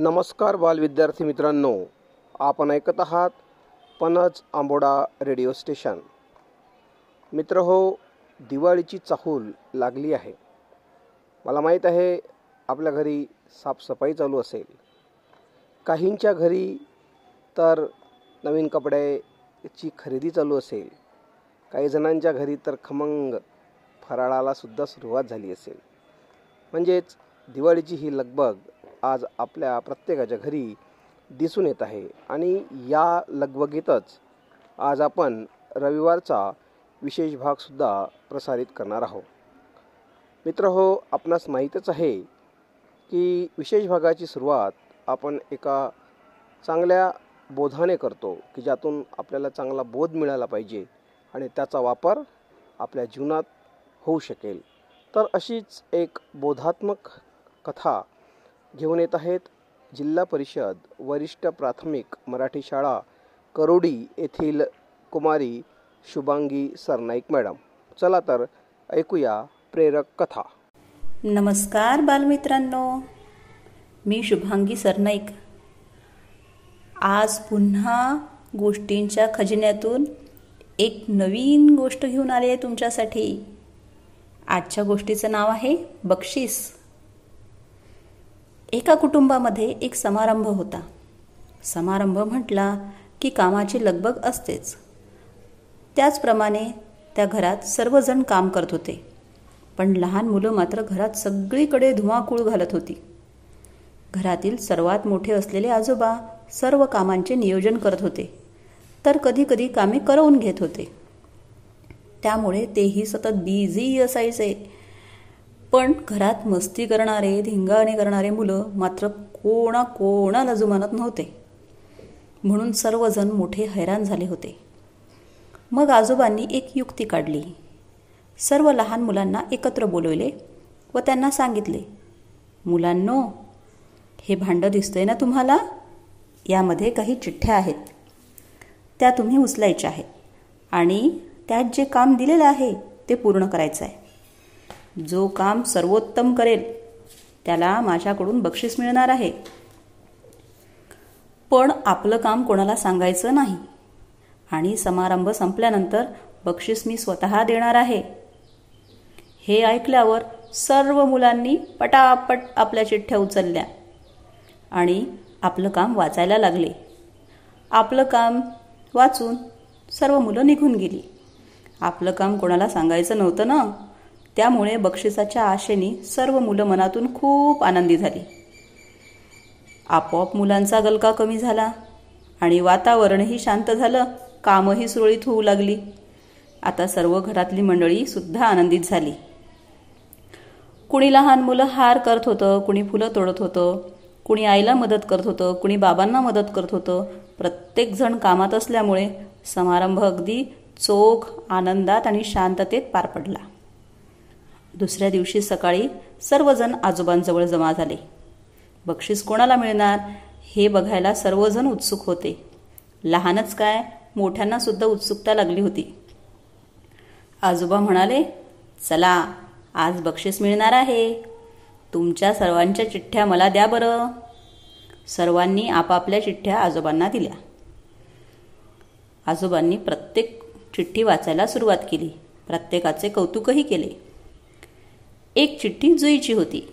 नमस्कार बालविद्यार्थी मित्रांनो. आपण ऐकत आहात पनज आंबोडा रेडिओ स्टेशन. मित्र हो दिवाळीची चाहूल लागली आहे. मला माहीत आहे आपल्या घरी साफसफाई चालू असेल. काहींच्या घरी तर नवीन कपड्याची खरेदी चालू असेल. काही जणांच्या घरी तर खमंग फराळालासुद्धा सुरुवात झाली असेल. म्हणजेच दिवाळीची ही लगबग आज आपल्या प्रत्येकाच्या घरी दिसून येत आहे. आणि या लगबगीतच आज आपण रविवारचा विशेष भागसुद्धा प्रसारित करणार आहोत. मित्र हो आपणास माहीतच आहे की विशेष भागाची सुरुवात आपण एका चांगल्या बोधाने करतो की ज्यातून आपल्याला चांगला बोध मिळाला पाहिजे आणि त्याचा वापर आपल्या जीवनात होऊ शकेल. तर अशीच एक बोधात्मक कथा घेऊन येत आहेत जिल्हा परिषद वरिष्ठ प्राथमिक मराठी शाळा करोडी येथील कुमारी शुभांगी सरनाईक मॅडम. चला तर ऐकूया प्रेरक कथा. नमस्कार बालमित्रांनो. मी शुभांगी सरनाईक. आज पुन्हा गोष्टींच्या खजिन्यातून एक नवीन गोष्ट घेऊन आली आहे तुमच्यासाठी. आजच्या गोष्टीचं नाव आहे बक्षीस. एका कुटुंबामध्ये एक समारंभ होता. समारंभ म्हटला की कामाची लगबग असतेच. त्याचप्रमाणे त्या घरात सर्वजण काम करत होते. पण लहान मुलं मात्र घरात सगळीकडे धुमाकूळ घालत होती. घरातील सर्वात मोठे असलेले आजोबा सर्व कामांचे नियोजन करत होते. तर कधीकधी कामे करवून घेत होते. त्यामुळे तेही सतत बिझी असायचे. पण घरात मस्ती करणारे धिंगाणे करणारे मुलं मात्र कोणा कोणाला जुमानत नव्हते. म्हणून सर्वजण मोठे हैराण झाले होते. मग आजोबांनी एक युक्ती काढली. सर्व लहान मुलांना एकत्र बोलवले व त्यांना सांगितले मुलांनो हे भांडं दिसतंय ना तुम्हाला? यामध्ये काही चिठ्ठ्या आहेत. त्या तुम्ही उचलायच्या आहेत आणि त्यात जे काम दिलेलं आहे ते पूर्ण करायचं आहे जो काम सर्वोत्तम करेल त्याला माझ्याकडून बक्षीस मिळणार आहे. पण आपलं काम कोणाला सांगायचं नाही. आणि समारंभ संपल्यानंतर बक्षीस मी स्वतः देणार आहे. हे ऐकल्यावर सर्व मुलांनी पटापट आपल्या चिठ्ठ्या उचलल्या आणि आपलं काम वाचायला लागले. आपलं काम वाचून सर्व मुलं निघून गेली. आपलं काम कोणाला सांगायचं नव्हतं ना? त्यामुळे बक्षिसाच्या आशेने सर्व मुलं मनातून खूप आनंदी झाली. आपोआप मुलांचा गलका कमी झाला आणि वातावरणही शांत झालं कामही सुरळीत होऊ लागली. आता सर्व घरातली मंडळी सुद्धा आनंदित झाली. कुणी लहान मुलं हार करत होतं कुणी फुलं तोडत होतं कुणी आईला मदत करत होतं कुणी बाबांना मदत करत होतं. प्रत्येकजण कामात असल्यामुळे समारंभ अगदी चोख आनंदात आणि शांततेत पार पडला. दुसऱ्या दिवशी सकाळी सर्वजण आजोबांजवळ जमा झाले. बक्षीस कोणाला मिळणार हे बघायला सर्वजण उत्सुक होते. लहानच काय मोठ्यांना सुद्धा उत्सुकता लागली होती. आजोबा म्हणाले चला आज बक्षीस मिळणार आहे. तुमच्या सर्वांच्या चिठ्ठ्या मला द्या बरं. सर्वांनी आपापल्या चिठ्ठ्या आजोबांना दिल्या. आजोबांनी प्रत्येक चिठ्ठी वाचायला सुरुवात केली. प्रत्येकाचे कौतुकही केले. एक चिठ्ठी जुईची होती.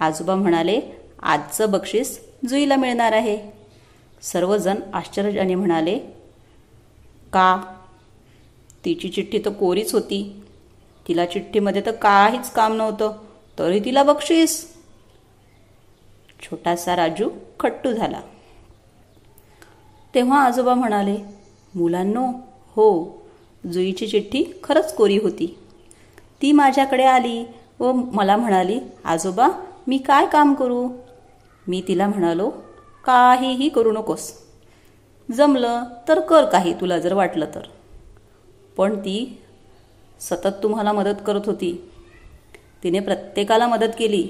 आजोबा म्हणाले आजचं बक्षीस जुईला मिळणार आहे. सर्वजण आश्चर्याने म्हणाले का? तिची चिठ्ठी तर कोरीच होती. तिला चिठ्ठीमध्ये तर काहीच काम नव्हतं. तरी तिला बक्षीस. छोटासा राजू खट्टू झाला. तेव्हा आजोबा म्हणाले मुलांनो हो जुईची चिठ्ठी खरंच कोरी होती. ती माझ्याकडे आली व मला म्हणाली आजोबा मी काय काम करू? मी तिला म्हणालो काहीही करू नकोस. जमलं तर कर काही तुला जर वाटलं तर. पण ती सतत तुम्हाला मदत करत होती. तिने प्रत्येकाला मदत केली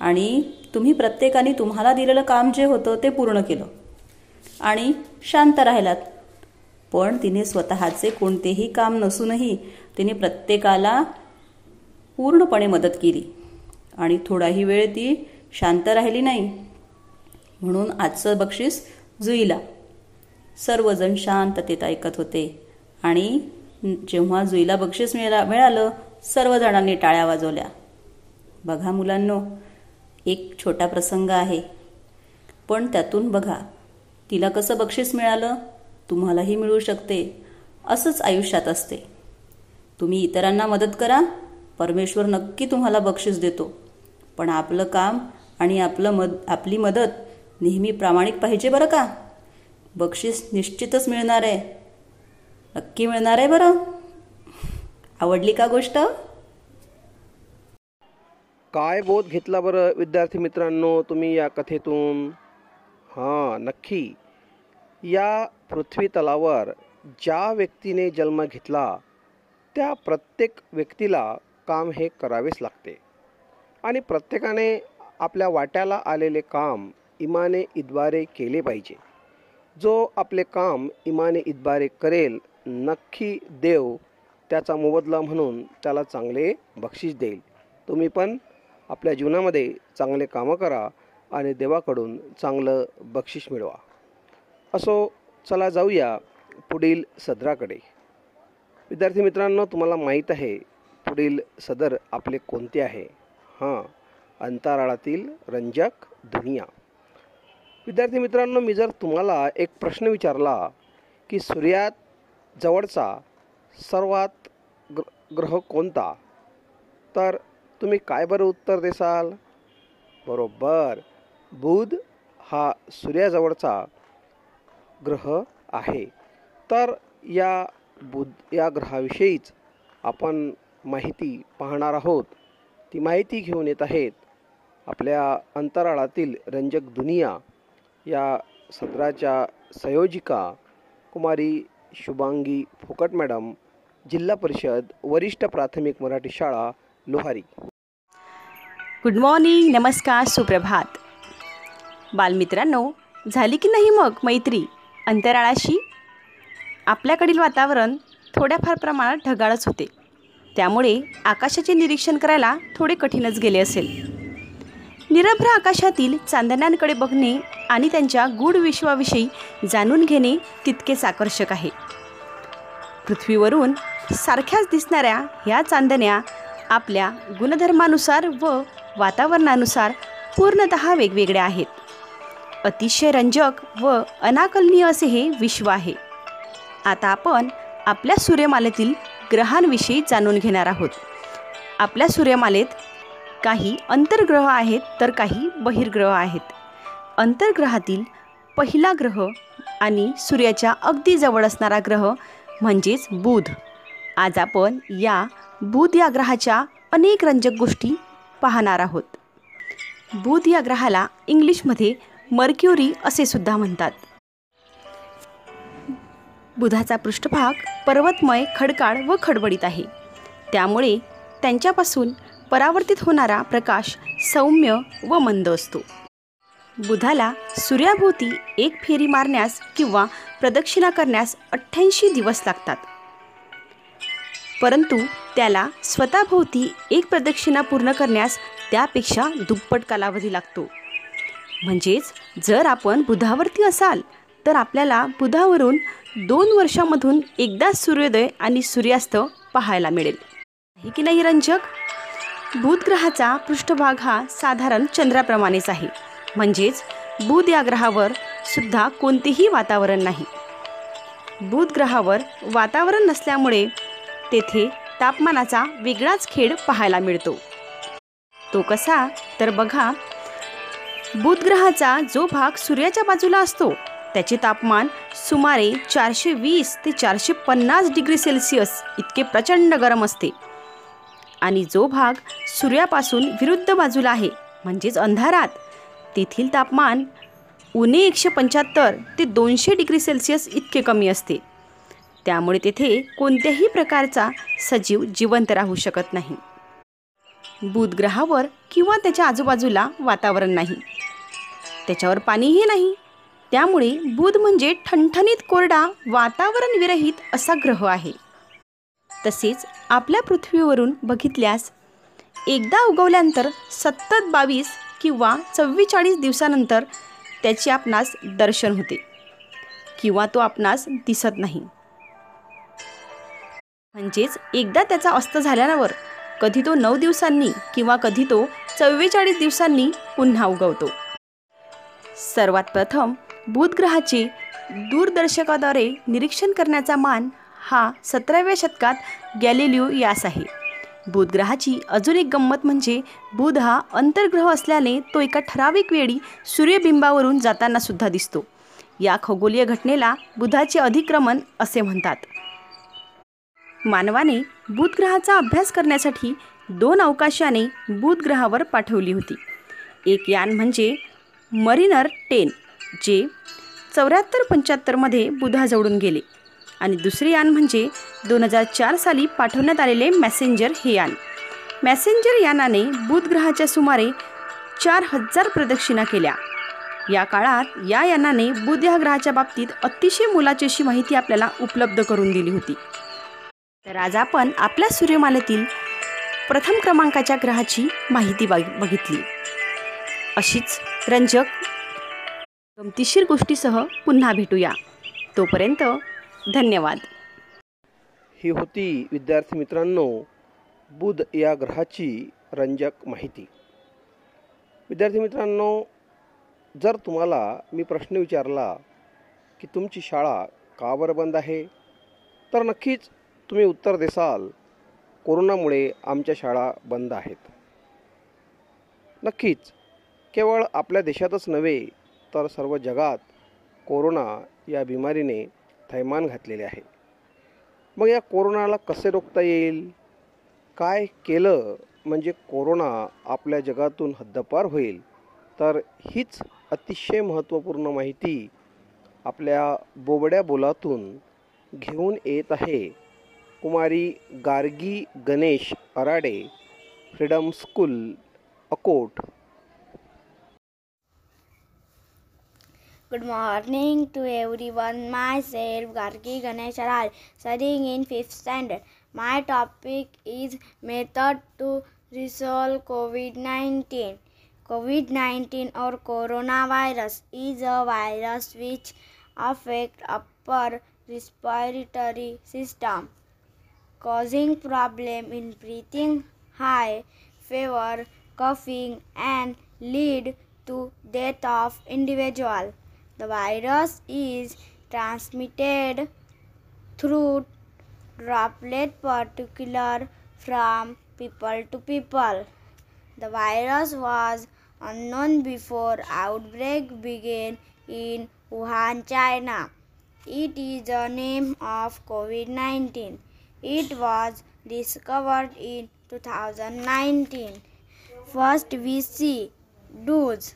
आणि तुम्ही प्रत्येकाने तुम्हाला दिलेलं काम जे होतं ते पूर्ण केलं आणि शांत राहिलात. पण तिने स्वतःचे कोणतेही काम नसूनही तिने प्रत्येकाला पूर्णपणे मदत केली. आणि थोडाही वेळ ती शांत राहिली नाही. म्हणून आजचं बक्षीस जुईला. सर्वजण शांततेत ऐकत होते. आणि जेव्हा जुईला बक्षीस मिळा मिळालं सर्वजणांनी टाळ्या वाजवल्या. बघा मुलांनो एक छोटा प्रसंग आहे. पण त्यातून बघा तिला कसं बक्षीस मिळालं तुम्हालाही मिळू शकते. असंच आयुष्यात असते. तुम्ही इतरांना मदत करा परमेश्वर नक्की तुम्हाला बक्षीस देतो. पण आपलं काम आणि आपलं मद आपली मदत नेहमी प्रामाणिक पाहिजे बरं का? बक्षीस निश्चितच मिळणार आहे. नक्की मिळणार आहे बरं? आवडली का गोष्ट? काय बोध घेतला बरं विद्यार्थी मित्रांनो तुम्ही या कथेतून? हां नक्की. या पृथ्वी तलावर ज्या व्यक्तीने जन्म घेतला त्या प्रत्येक व्यक्तीला काम हे करावेच लागते. आणि प्रत्येकाने आपल्या वाट्याला आलेले काम इमाने इद्वारे केले पाहिजे. जो आपले काम इमाने इद्वारे करेल नक्की देव त्याचा मोबदला म्हणून त्याला चांगले बक्षीस देईल. तुम्ही पण आपल्या जीवनामध्ये चांगले कामं करा आणि देवाकडून चांगलं बक्षीस मिळवा. असो चला जाऊया पुढील सदराकडे. विद्यार्थी मित्रांनो तुम्हाला माहीत आहे पुढील सदर आपले कोणते आहे? हां अंतराळातील रंजक दुनिया. विद्यार्थी मित्रांनो मी जर तुम्हाला एक प्रश्न विचारला की सूर्यात जवळचा सर्वात ग्र ग्रह कोणता? तर तुम्ही काय बरं उत्तर देसाल? बरोबर. बुध हा सूर्याजवळचा ग्रह आहे. तर या बुध या ग्रहाविषयीच आपण माहिती पाहणार आहोत. ती माहिती घेऊन येत आहेत आपल्या अंतराळातील रंजक दुनिया या सदराच्या संयोजिका कुमारी शुभांगी फुकट मॅडम जिल्हा परिषद वरिष्ठ प्राथमिक मराठी शाळा लोहारी. गुड मॉर्निंग नमस्कार सुप्रभात. बालमित्रांनो झाली की नाही मग मैत्री अंतराळाशी? आपल्याकडील वातावरण थोड्याफार प्रमाणात ढगाळच होते. त्यामुळे आकाशाचे निरीक्षण करायला थोडे कठीणच गेले असेल. निरभ्र आकाशातील चांदण्यांकडे बघणे आणि त्यांच्या गूढ विश्वाविषयी जाणून घेणे तितकेच आकर्षक आहे. पृथ्वीवरून सारख्याच दिसणाऱ्या ह्या चांदण्या आपल्या गुणधर्मानुसार व वातावरणानुसार पूर्णत वेगवेगळ्या आहेत. अतिशय रंजक व अनाकलनीय असे हे विश्व आहे. आता आपण आपल्या सूर्यमालेतील ग्रहांविषयी जाणून घेणार आहोत. आपल्या सूर्यमालेत काही अंतर्ग्रह आहेत तर काही बहिर्ग्रह आहेत. अंतर्ग्रहातील पहिला ग्रह आणि सूर्याच्या अगदी जवळ असणारा ग्रह म्हणजेच बुध. आज आपण या बुध या ग्रहाच्या अनेक रंजक गोष्टी पाहणार आहोत. बुध या ग्रहाला इंग्लिशमध्ये मर्क्युरी असे सुद्धा म्हणतात. बुधाचा पृष्ठभाग पर्वतमय खडकाळ व खडबडीत आहे. त्यामुळे त्यांच्यापासून परावर्तित होणारा प्रकाश सौम्य व मंद असतो. बुधाला सूर्याभोवती एक फेरी मारण्यास किंवा प्रदक्षिणा करण्यास अठ्ठ्याऐंशी दिवस लागतात. परंतु त्याला स्वतःभोवती एक प्रदक्षिणा पूर्ण करण्यास त्यापेक्षा दुप्पट कालावधी लागतो. म्हणजेच जर आपण बुधावरती असाल तर आपल्याला बुधावरून दोन वर्षामधून एकदा सूर्योदय आणि सूर्यास्त पाहायला मिळेल. आहे की नाही रंजक? बुध ग्रहाचा पृष्ठभाग हा साधारण चंद्राप्रमाणेच आहे. म्हणजेच बुध या ग्रहावर सुद्धा कोणतेही वातावरण नाही. बुध ग्रहावर वातावरण नसल्यामुळे तेथे तापमानाचा वेगळाच खेळ पाहायला मिळतो. तो कसा? तर बघा. बुध ग्रहाचा जो भाग सूर्याच्या बाजूला असतो त्याचे तापमान सुमारे चारशे वीस ते चारशे पन्नास डिग्री सेल्सिअस इतके प्रचंड गरम असते. आणि जो भाग सूर्यापासून विरुद्ध बाजूला आहे म्हणजेच अंधारात तेथील तापमान उणे एकशे पंच्याहत्तर ते दोनशे डिग्री सेल्सिअस इतके कमी असते. त्यामुळे तेथे कोणत्याही प्रकारचा सजीव जिवंत राहू शकत नाही. बुध ग्रहावर किंवा त्याच्या आजूबाजूला वातावरण नाही. त्याच्यावर पाणीही नाही. त्यामुळे बुध म्हणजे ठणठणीत कोरडा वातावरण विरहित असा ग्रह आहे. तसेच आपल्या पृथ्वीवरून बघितल्यास एकदा उगवल्यानंतर सतत बावीस किंवा चव्वेचाळीस दिवसानंतर त्याचे आपणास दर्शन होते किंवा तो आपणास दिसत नाही. म्हणजेच एकदा त्याचा अस्त झाल्यावर कधी तो नऊ दिवसांनी किंवा कधी तो चव्वेचाळीस दिवसांनी पुन्हा उगवतो. सर्वात प्रथम बुधग्रहाचे दूरदर्शकाद्वारे निरीक्षण करण्याचा मान हा सतराव्या शतकात गॅलिलिओ यास आहे. बुधग्रहाची अजून एक गंमत म्हणजे बुध हा अंतर्ग्रह असल्याने तो एका ठराविक वेळी सूर्यबिंबावरून जाताना सुद्धा दिसतो. या खगोलीय घटनेला बुधाचे अधिक्रमण असे म्हणतात. मानवाने बुधग्रहाचा अभ्यास करण्यासाठी दोन अवकाशाने बुधग्रहावर पाठवली होती. एक यान म्हणजे मरिनर टेन. जे चौऱ्याहत्तर पंच्याहत्तरमध्ये बुधा जवळून गेले. आणि दुसरे यान म्हणजे दोन हजार चार साली पाठवण्यात आलेले मॅसेंजर हे यान. मॅसेंजर यानाने बुधग्रहाच्या सुमारे चार हजार प्रदक्षिणा केल्या. या काळात या यानाने बुध या ग्रहाच्या बाबतीत अतिशय मोलाची अशी माहिती आपल्याला उपलब्ध करून दिली होती. तर आज आपण आपल्या सूर्यमालेतील प्रथम क्रमांकाच्या ग्रहाची माहिती बघ बघितली. अशीच रंजक गमतीशीर गोष्टीसह पुन्हा भेटूया. तोपर्यंत धन्यवाद. ही होती विद्यार्थी मित्रांनो बुध या ग्रहाची रंजक माहिती. विद्यार्थी मित्रांनो जर तुम्हाला मी प्रश्न विचारला की तुमची शाळा का बरं बंद आहे? तर नक्कीच तुम्ही उत्तर देसाल कोरोनामुळे आमच्या शाळा बंद आहेत. नक्कीच केवळ आपल्या देशातच नव्हे तर सर्व जगात कोरोना या बिमारीने थैमान घातलेले आहे. मग या कोरोनाला कसे रोखता येईल? काय केलं म्हणजे कोरोना आपल्या जगातून हद्दपार होईल? तर हीच अतिशय महत्त्वपूर्ण माहिती आपल्या बोबड्या बोलातून घेऊन येत आहे कुमारी Gargi Ganesh Arade freedom school Akot. Good morning to everyone. Myself Gargi Ganesh Aral, studying in 5th standard. My topic is method to resolve COVID-19. COVID-19 or coronavirus is a virus which affects upper respiratory system, causing problem in breathing, high fever, coughing, and lead to death of individual. The virus is transmitted through droplet particular from people to people. The virus was unknown before outbreak began in Wuhan, China. It is the name of COVID-19. It was discovered in 2019. First we see do's.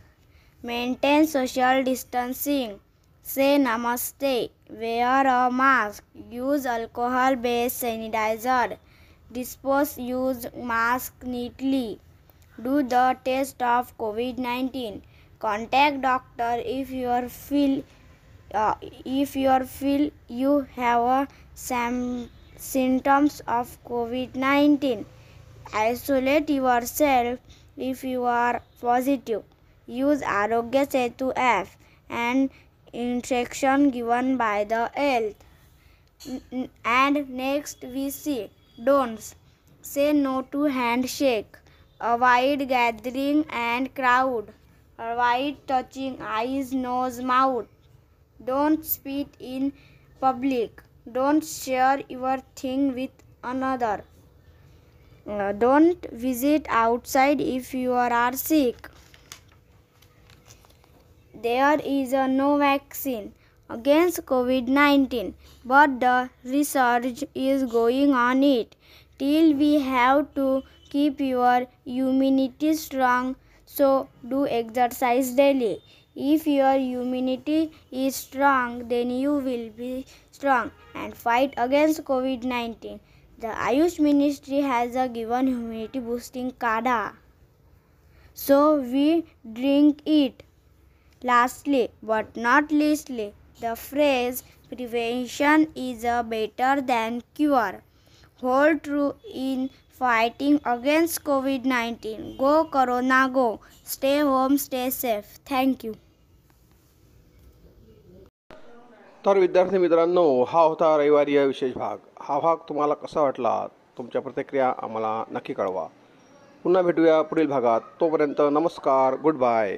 Maintain social distancing. Say namaste. Wear a mask. Use alcohol based sanitizer. Dispose used mask neatly. Do the test of COVID 19. Contact doctor if you feel uh, if you feel you have some symptoms of COVID 19. Isolate yourself if you are positive. Use Arogya Setu app and instruction given by the health. And next we see don'ts. Say no to handshake. Avoid gathering and crowd. Avoid touching eyes, nose, mouth. Don't spit in public. Don't share your thing with another. Uh, don't visit outside if you are sick. There is no vaccine against COVID 19, but the research is going on it. Till we have to keep your immunity strong, so do exercise daily. If your immunity is strong, then you will be strong and fight against COVID 19. The Ayush Ministry has given immunity boosting kada. So we drink it. Lastly, but not leastly, the phrase prevention is a better than cure. Hold true in fighting against COVID 19. Go Corona, go. Stay home, stay safe. Thank you. तर विद्यार्थी मित्रांनो हा होता रविवारी या विशेष भाग हा भाग तुम्हाला कसा वाटला तुमच्या प्रतिक्रिया आम्हाला नक्की कळवा पुन्हा भेटूया पुढील भागात तोपर्यंत नमस्कार गुड बाय